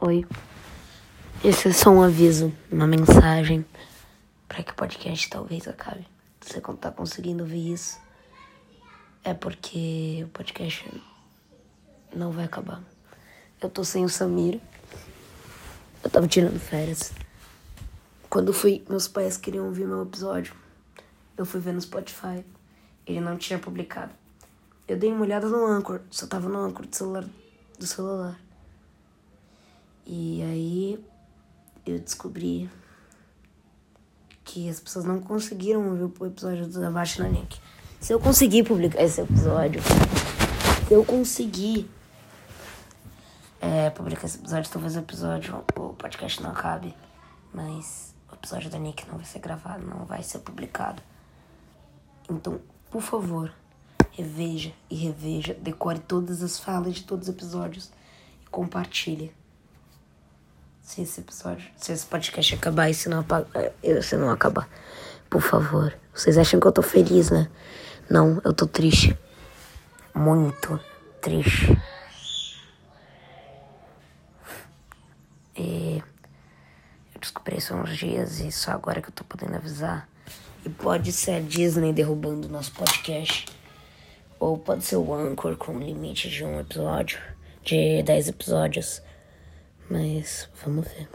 Oi. Esse é só um aviso, uma mensagem para que o podcast talvez acabe. Se você não tá conseguindo ouvir isso, é porque o podcast não vai acabar. Eu tô sem o Samir. Eu tava tirando férias. Quando fui, meus pais queriam ouvir meu episódio. Eu fui ver no Spotify. Ele não tinha publicado. Eu dei uma olhada no Anchor, só tava no Anchor do celular. Do celular. E aí eu descobri que as pessoas não conseguiram ouvir o episódio do Abaixo na Nick. Se eu conseguir publicar esse episódio, se eu conseguir é, publicar esse episódio, talvez o episódio, o podcast não acabe. Mas o episódio da Nick não vai ser gravado, não vai ser publicado. Então, por favor, reveja e reveja, decore todas as falas de todos os episódios e compartilhe se esse episódio, se esse podcast acabar e se não, é, se não acabar. Por favor. Vocês acham que eu tô feliz, né? Não, eu tô triste. Muito triste. E eu descobri isso há uns dias e só agora que eu tô podendo avisar. E pode ser a Disney derrubando o nosso podcast. Ou pode ser o Anchor com limite de um episódio, de 10 episódios. Mas vamos ver.